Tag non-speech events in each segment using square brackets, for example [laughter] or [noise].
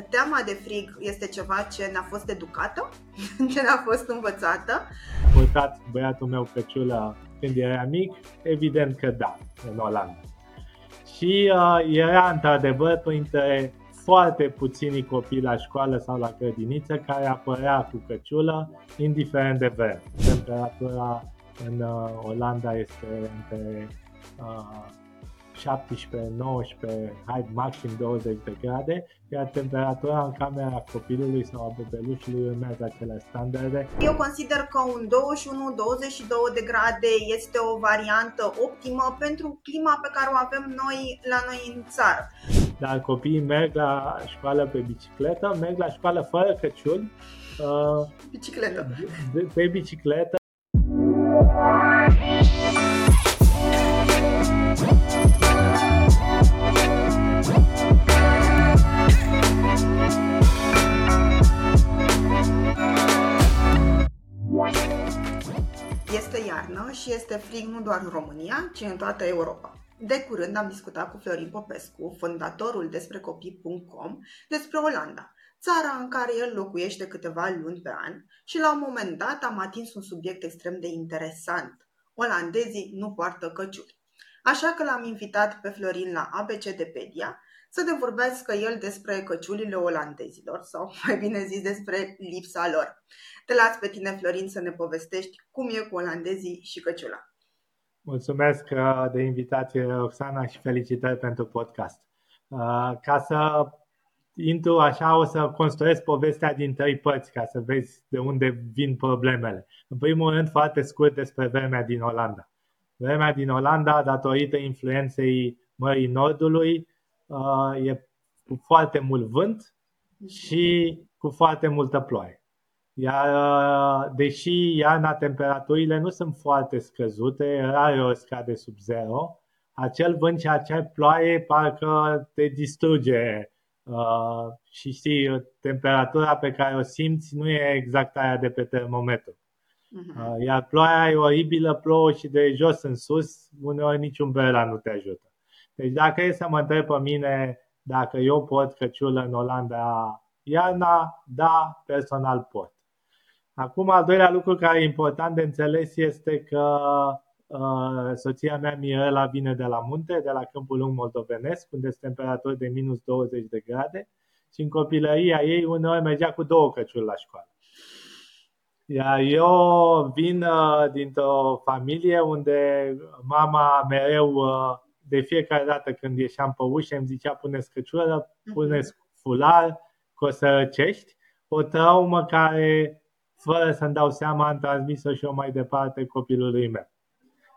teama de frig este ceva ce ne-a fost educată, [laughs] ce ne-a fost învățată. Purtat băiatul meu căciulă când era mic? Evident că da, în Olanda. Și uh, era într-adevăr printre foarte puțini copii la școală sau la grădiniță care apărea cu căciulă, indiferent de vreme. Temperatura în uh, Olanda este între uh, 17, 19, hai maxim 20 de grade, iar temperatura în camera copilului sau a bebelușului urmează acele standarde. Eu consider că un 21-22 de grade este o variantă optimă pentru clima pe care o avem noi la noi în țară. Dar copiii merg la școală pe bicicletă, merg la școală fără căciul, uh, bicicletă. pe bicicletă și este frig nu doar în România, ci în toată Europa. De curând am discutat cu Florin Popescu, fondatorul despre copii.com, despre Olanda, țara în care el locuiește câteva luni pe an și la un moment dat am atins un subiect extrem de interesant. Olandezii nu poartă căciuli. Așa că l-am invitat pe Florin la ABCDpedia să ne vorbească el despre căciulile olandezilor sau [laughs] mai bine zis despre lipsa lor. Te las pe tine, Florin, să ne povestești cum e cu olandezii și căciula. Mulțumesc uh, de invitație, Roxana, și felicitări pentru podcast. Uh, ca să intru așa, o să construiesc povestea din trei părți ca să vezi de unde vin problemele. În primul rând, foarte scurt despre vremea din Olanda. Vremea din Olanda, datorită influenței Mării Nordului, uh, e cu foarte mult vânt și cu foarte multă ploaie. Iar uh, deși iarna temperaturile nu sunt foarte scăzute, rare ori scade sub zero, acel vânt și acea ploaie parcă te distruge uh, și știi, temperatura pe care o simți nu e exact aia de pe termometru. Uh-huh. Uh, iar ploaia e oribilă, plouă și de jos în sus, uneori nici umbrela nu te ajută. Deci dacă e să mă întreb pe mine dacă eu pot căciulă în Olanda iarna, da, personal pot. Acum, al doilea lucru care e important de înțeles este că uh, soția mea Mirela vine de la munte, de la Câmpul Lung Moldovenesc, unde sunt temperaturi de minus 20 de grade și în copilăria ei uneori mergea cu două căciuli la școală. Iar eu vin uh, dintr-o familie unde mama mereu, uh, de fiecare dată când ieșeam pe ușă, îmi zicea puneți căciulă, puneți fular, că o să răcești. O traumă care fără să-mi dau seama, am transmis-o și eu mai departe copilului meu.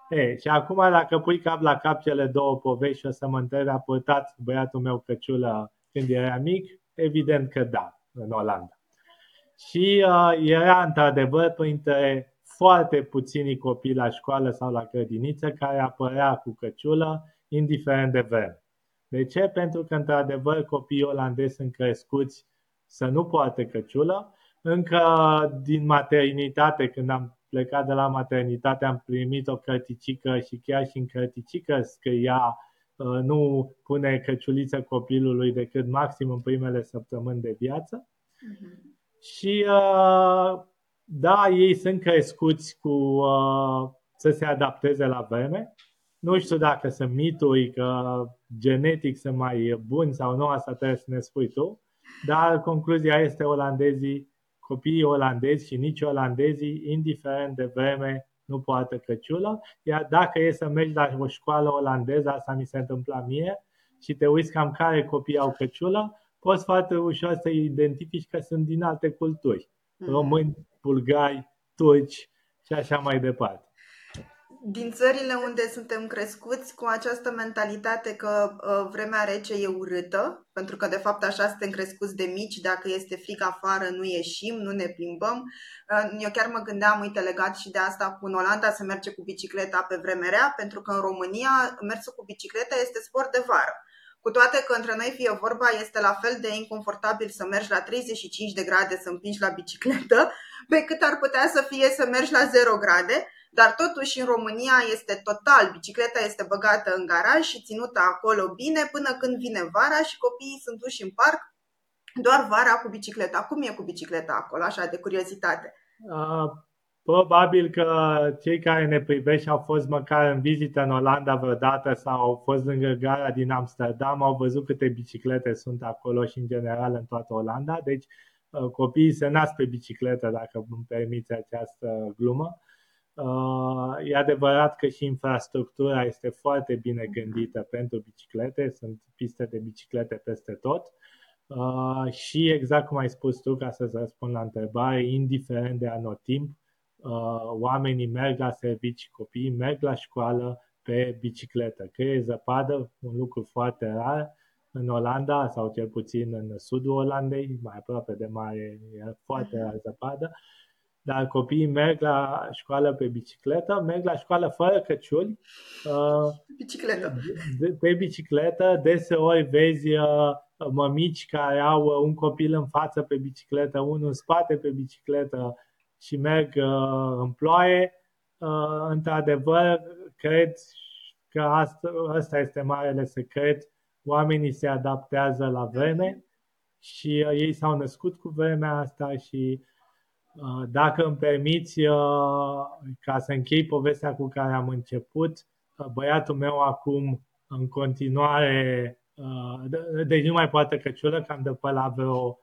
E, și acum dacă pui cap la cap cele două povești și o să mă întreb, a purtat băiatul meu căciulă când era mic? Evident că da, în Olanda. Și uh, era într-adevăr printre foarte puțini copii la școală sau la grădiniță care apărea cu căciulă, indiferent de vreme. De ce? Pentru că, într-adevăr, copiii olandezi sunt crescuți să nu poarte căciulă încă din maternitate, când am plecat de la maternitate, am primit o cărticică și chiar și în cărticică scria uh, nu pune căciuliță copilului decât maxim în primele săptămâni de viață. Uh-huh. Și uh, da, ei sunt crescuți cu uh, să se adapteze la vreme. Nu știu dacă sunt mituri că genetic sunt mai buni sau nu, asta trebuie să ne spui tu, dar concluzia este olandezii copiii olandezi și nici olandezii, indiferent de vreme, nu poartă căciulă, iar dacă e să mergi la o școală olandeză, asta mi se întâmpla mie, și te uiți cam care copii au căciulă, poți foarte ușor să identifici că sunt din alte culturi. Mm. Români, bulgari, turci și așa mai departe din țările unde suntem crescuți cu această mentalitate că uh, vremea rece e urâtă, pentru că de fapt așa suntem crescuți de mici, dacă este frig afară nu ieșim, nu ne plimbăm. Uh, eu chiar mă gândeam, uite, legat și de asta cu în Olanda se merge cu bicicleta pe vreme rea, pentru că în România mersul cu bicicleta este sport de vară. Cu toate că între noi fie vorba, este la fel de inconfortabil să mergi la 35 de grade să împingi la bicicletă, pe cât ar putea să fie să mergi la 0 grade, dar totuși în România este total, bicicleta este băgată în garaj și ținută acolo bine până când vine vara și copiii sunt duși în parc doar vara cu bicicleta. Cum e cu bicicleta acolo, așa, de curiozitate? Uh, probabil că cei care ne privesc și au fost măcar în vizită în Olanda vreodată sau au fost lângă gara din Amsterdam, au văzut câte biciclete sunt acolo și în general în toată Olanda. Deci uh, copiii se nasc pe bicicletă, dacă îmi permiți această glumă. Uh, e adevărat că și infrastructura este foarte bine gândită pentru biciclete, sunt piste de biciclete peste tot. Uh, și exact cum ai spus tu, ca să-ți răspund la întrebare, indiferent de anotimp, uh, oamenii merg la servicii, copiii merg la școală pe bicicletă. Că e zăpadă, un lucru foarte rar în Olanda sau cel puțin în sudul Olandei, mai aproape de mare, e foarte rar zăpadă dar copiii merg la școală pe bicicletă, merg la școală fără căciuli. Uh, bicicletă. Pe bicicletă, deseori vezi uh, mămici care au uh, un copil în față pe bicicletă, unul în spate pe bicicletă și merg în ploaie. Într-adevăr, cred că asta, asta este marele secret. Oamenii se adaptează la vreme și ei s-au născut cu vremea asta și Uh, dacă îmi permiți, uh, ca să închei povestea cu care am început, uh, băiatul meu acum în continuare, deci nu mai poate căciulă, cam de pe la vreo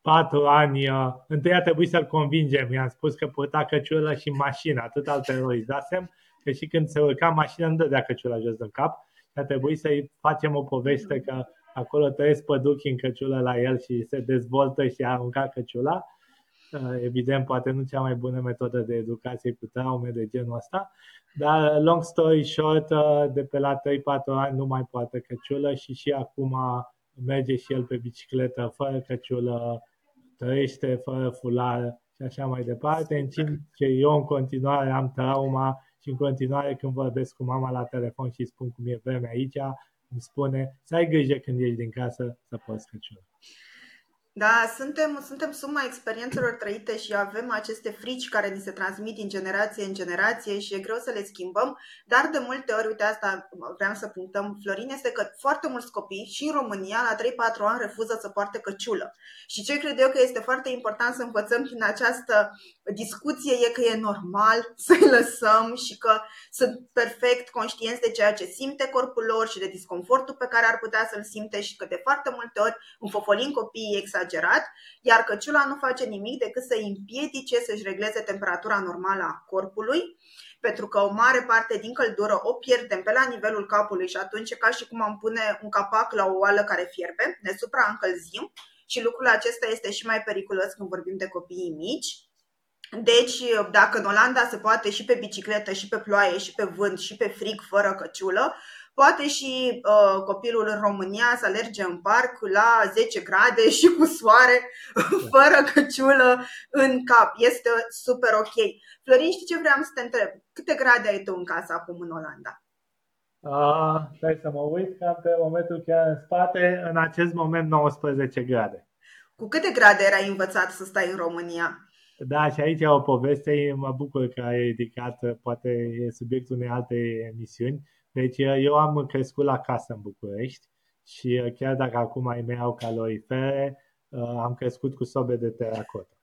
patru ani, întâi a trebuit să-l convingem, i-am spus că purta căciulă și mașină, atât al terorizasem, că și când se urca mașina nu dădea căciula jos în cap. Și a trebuit să-i facem o poveste că acolo trăiesc păduchi în căciulă la el și se dezvoltă și a aruncat căciula Uh, evident, poate nu cea mai bună metodă de educație cu traume de genul ăsta, dar uh, long story short, uh, de pe la 3-4 ani nu mai poate căciulă și și acum merge și el pe bicicletă fără căciulă, trăiește fără fular și așa mai departe, în timp ce eu în continuare am trauma și în continuare când vorbesc cu mama la telefon și spun cum e vremea aici, îmi spune să ai grijă când ieși din casă să poți căciulă. Da, suntem, suntem suma experiențelor trăite și avem aceste frici care ni se transmit din generație în generație și e greu să le schimbăm, dar de multe ori, uite asta vreau să punctăm, Florin, este că foarte mulți copii și în România la 3-4 ani refuză să poarte căciulă. Și ce cred eu că este foarte important să învățăm din această discuție e că e normal [laughs] să-i lăsăm și că sunt perfect conștienți de ceea ce simte corpul lor și de disconfortul pe care ar putea să-l simte și că de foarte multe ori înfofolim copiii exagerat exagerat, iar căciula nu face nimic decât să împiedice să-și regleze temperatura normală a corpului, pentru că o mare parte din căldură o pierdem pe la nivelul capului și atunci e ca și cum am pune un capac la o oală care fierbe, ne supraîncălzim și lucrul acesta este și mai periculos când vorbim de copiii mici. Deci, dacă în Olanda se poate și pe bicicletă, și pe ploaie, și pe vânt, și pe frig, fără căciulă, Poate și uh, copilul în România să alerge în parc la 10 grade și cu soare, [laughs] fără căciulă în cap. Este super ok. Florin, știi ce vreau să te întreb? Câte grade ai tu în casă acum în Olanda? Ah, stai să mă uit, că pe momentul chiar în spate, în acest moment 19 grade. Cu câte grade erai învățat să stai în România? Da, și aici e o poveste, mă bucur că ai ridicat, poate e subiectul unei alte emisiuni. Deci uh, eu am crescut la casă în București și uh, chiar dacă acum ai mei au calorifere, uh, am crescut cu sobe de teracotă.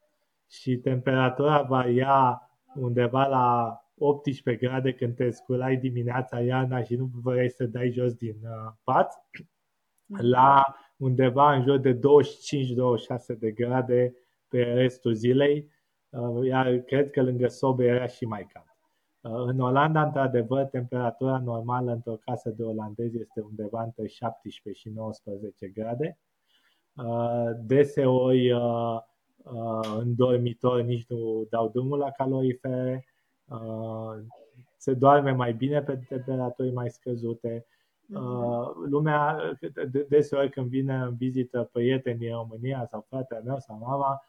Și temperatura varia undeva la 18 grade când te sculai dimineața iarna și nu vrei să dai jos din pat, la undeva în jur de 25-26 de grade pe restul zilei, iar cred că lângă sobe era și mai cald. În Olanda, într-adevăr, temperatura normală într-o casă de olandezi este undeva între 17 și 19 grade. Uh, deseori uh, uh, în dormitor nici nu dau drumul la calorifere, se doarme mai bine pe temperaturi mai scăzute. Lumea, deseori când vine în vizită prietenii în România sau fratele meu sau mama,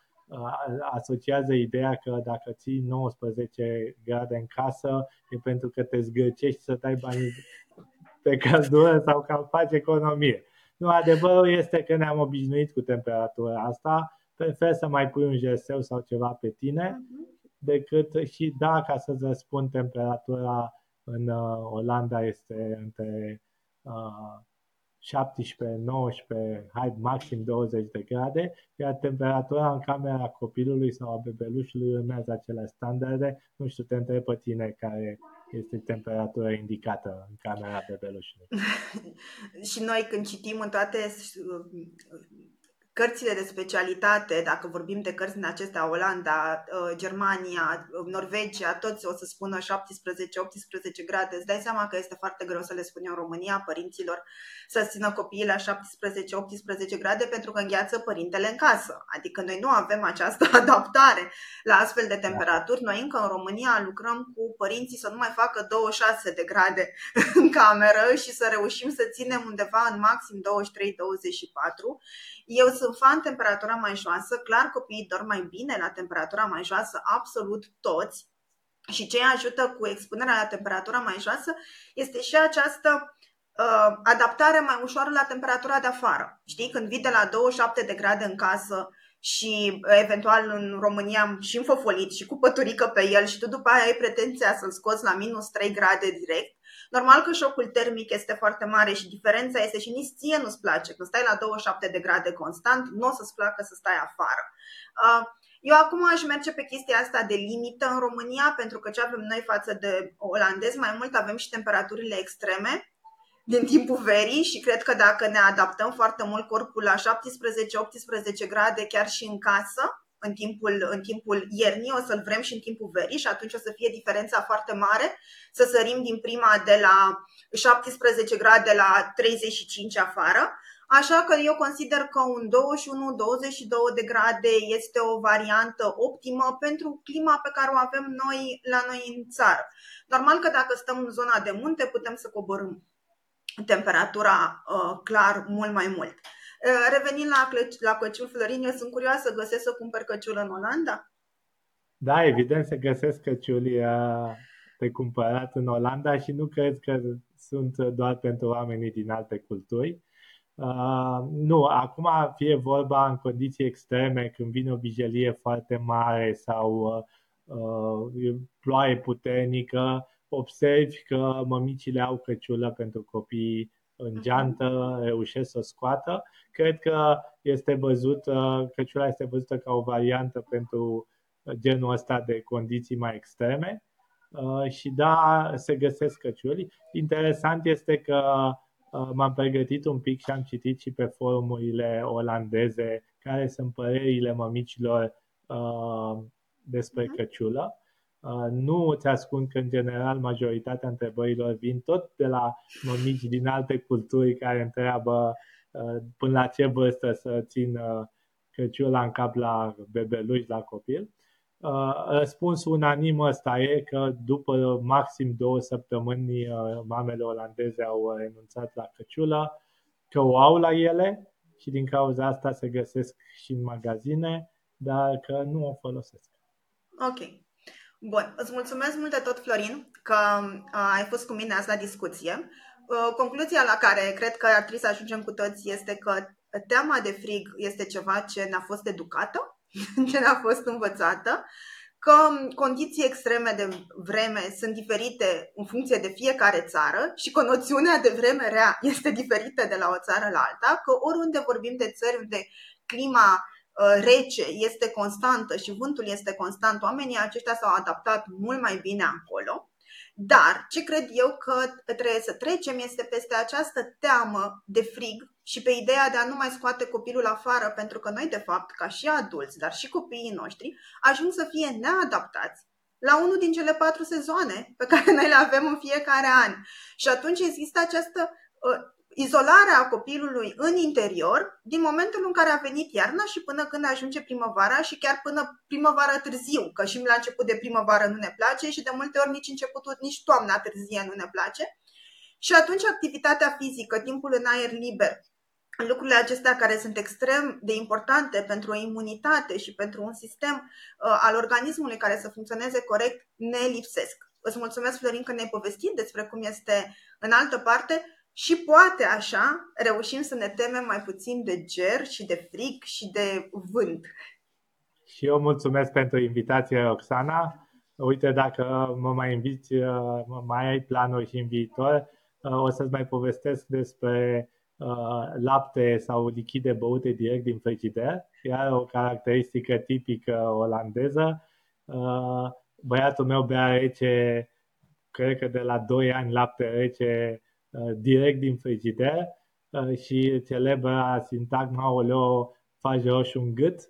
asociază ideea că dacă ții 19 grade în casă e pentru că te zgârcești să dai bani pe căldură sau că faci economie. Nu, adevărul este că ne-am obișnuit cu temperatura asta, prefer să mai pui un jerseu sau ceva pe tine decât și da, ca să-ți răspund, temperatura în uh, Olanda este între uh, 17, 19, hai maxim 20 de grade, iar temperatura în camera copilului sau a bebelușului urmează acele standarde. Nu știu, te întreb pe tine care este temperatura indicată în camera bebelușului. [laughs] și noi când citim în toate cărțile de specialitate, dacă vorbim de cărți din acestea, Olanda, uh, Germania, uh, Norvegia, toți o să spună 17-18 grade. Îți dai seama că este foarte greu să le spunem în România părinților să țină copiii la 17-18 grade pentru că îngheață părintele în casă. Adică noi nu avem această [laughs] adaptare la astfel de temperaturi. Noi încă în România lucrăm cu părinții să nu mai facă 26 de grade [laughs] în cameră și să reușim să ținem undeva în maxim 23-24 eu sunt fan temperatura mai joasă, clar copiii dorm mai bine la temperatura mai joasă, absolut toți. Și ce ajută cu expunerea la temperatura mai joasă este și această uh, adaptare mai ușoară la temperatura de afară. Știi, când vii de la 27 de grade în casă și eventual în România și înfăfolit și cu păturică pe el și tu după aia ai pretenția să-l scoți la minus 3 grade direct, Normal că șocul termic este foarte mare și diferența este și nici ție nu-ți place. Când stai la 27 de grade constant, nu o să-ți placă să stai afară. Uh, eu acum aș merge pe chestia asta de limită în România, pentru că ce avem noi față de olandez, mai mult avem și temperaturile extreme din timpul verii și cred că dacă ne adaptăm foarte mult corpul la 17-18 grade chiar și în casă, în timpul, în timpul iernii, o să-l vrem și în timpul verii și atunci o să fie diferența foarte mare, să sărim din prima de la 17 grade la 35 afară. Așa că eu consider că un 21-22 de grade este o variantă optimă pentru clima pe care o avem noi la noi în țară. Normal că dacă stăm în zona de munte putem să coborâm temperatura uh, clar mult mai mult. Eh, revenind la, la căciul Florin, eu sunt curioasă, găsesc să cumpăr căciul în Olanda? Da, evident se găsesc căciuli de cumpărat în Olanda și nu cred că sunt doar pentru oamenii din alte culturi. Uh, nu, acum fie vorba în condiții extreme, când vine o vijelie foarte mare sau uh, ploaie puternică, observi că mămicile au căciulă pentru copii în mhm. geantă, reușesc să o scoată. Cred că este văzută, căciula este văzută ca o variantă pentru genul ăsta de condiții mai extreme. Uh, și da, se găsesc căciuli. Interesant este că uh, m-am pregătit un pic și am citit și pe forumurile olandeze care sunt părerile mămicilor uh, despre mhm. căciulă. Uh, nu îți ascund că, în general, majoritatea întrebărilor vin tot de la mămici din alte culturi care întreabă uh, până la ce vârstă să țin căciula în cap la bebeluș, la copil. Uh, răspunsul unanim ăsta e că după maxim două săptămâni mamele olandeze au renunțat la căciulă, că o au la ele și din cauza asta se găsesc și în magazine, dar că nu o folosesc. Ok. Bun, îți mulțumesc mult de tot, Florin, că ai fost cu mine azi la discuție. Concluzia la care cred că ar trebui să ajungem cu toți este că teama de frig este ceva ce ne-a fost educată, [laughs] ce ne-a fost învățată, că condiții extreme de vreme sunt diferite în funcție de fiecare țară și că noțiunea de vreme rea este diferită de la o țară la alta, că oriunde vorbim de țări unde clima Uh, rece este constantă și vântul este constant, oamenii aceștia s-au adaptat mult mai bine acolo. Dar ce cred eu că trebuie să trecem este peste această teamă de frig și pe ideea de a nu mai scoate copilul afară, pentru că noi, de fapt, ca și adulți, dar și copiii noștri, ajung să fie neadaptați la unul din cele patru sezoane pe care noi le avem în fiecare an. Și atunci există această uh, izolarea copilului în interior din momentul în care a venit iarna și până când ajunge primăvara și chiar până primăvara târziu, că și la început de primăvară nu ne place și de multe ori nici începutul, nici toamna târzie nu ne place. Și atunci activitatea fizică, timpul în aer liber, lucrurile acestea care sunt extrem de importante pentru o imunitate și pentru un sistem uh, al organismului care să funcționeze corect, ne lipsesc. Îți mulțumesc, Florin, că ne-ai povestit despre cum este în altă parte și poate așa reușim să ne temem mai puțin de ger și de frig și de vânt. Și eu mulțumesc pentru invitație, Roxana. Uite, dacă mă mai inviți, mai ai planuri și în viitor, o să-ți mai povestesc despre lapte sau lichide băute direct din frigider. Iar o caracteristică tipică olandeză. Băiatul meu bea rece, cred că de la 2 ani lapte rece direct din frigider și celebra sintagma oleo faci roșu în gât,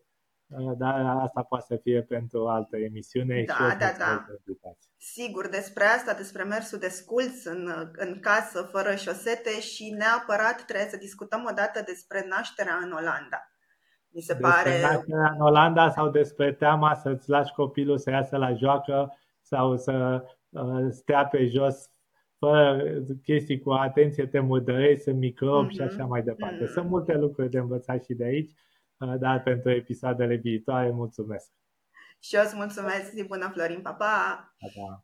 dar asta poate să fie pentru o altă emisiune. Da, și da, da. Sigur, despre asta, despre mersul de sculț în, în casă, fără șosete și neapărat trebuie să discutăm o dată despre nașterea în Olanda. Mi se despre pare... nașterea în Olanda sau despre teama să-ți lași copilul să iasă la joacă sau să uh, stea pe jos fără chestii cu atenție, te murdărești, sunt microbi mm-hmm. și așa mai departe. Mm-hmm. Sunt multe lucruri de învățat și de aici, uh, dar pentru episoadele viitoare mulțumesc! Și eu îți mulțumesc, zi bună, Florin, pa, pa! pa, pa.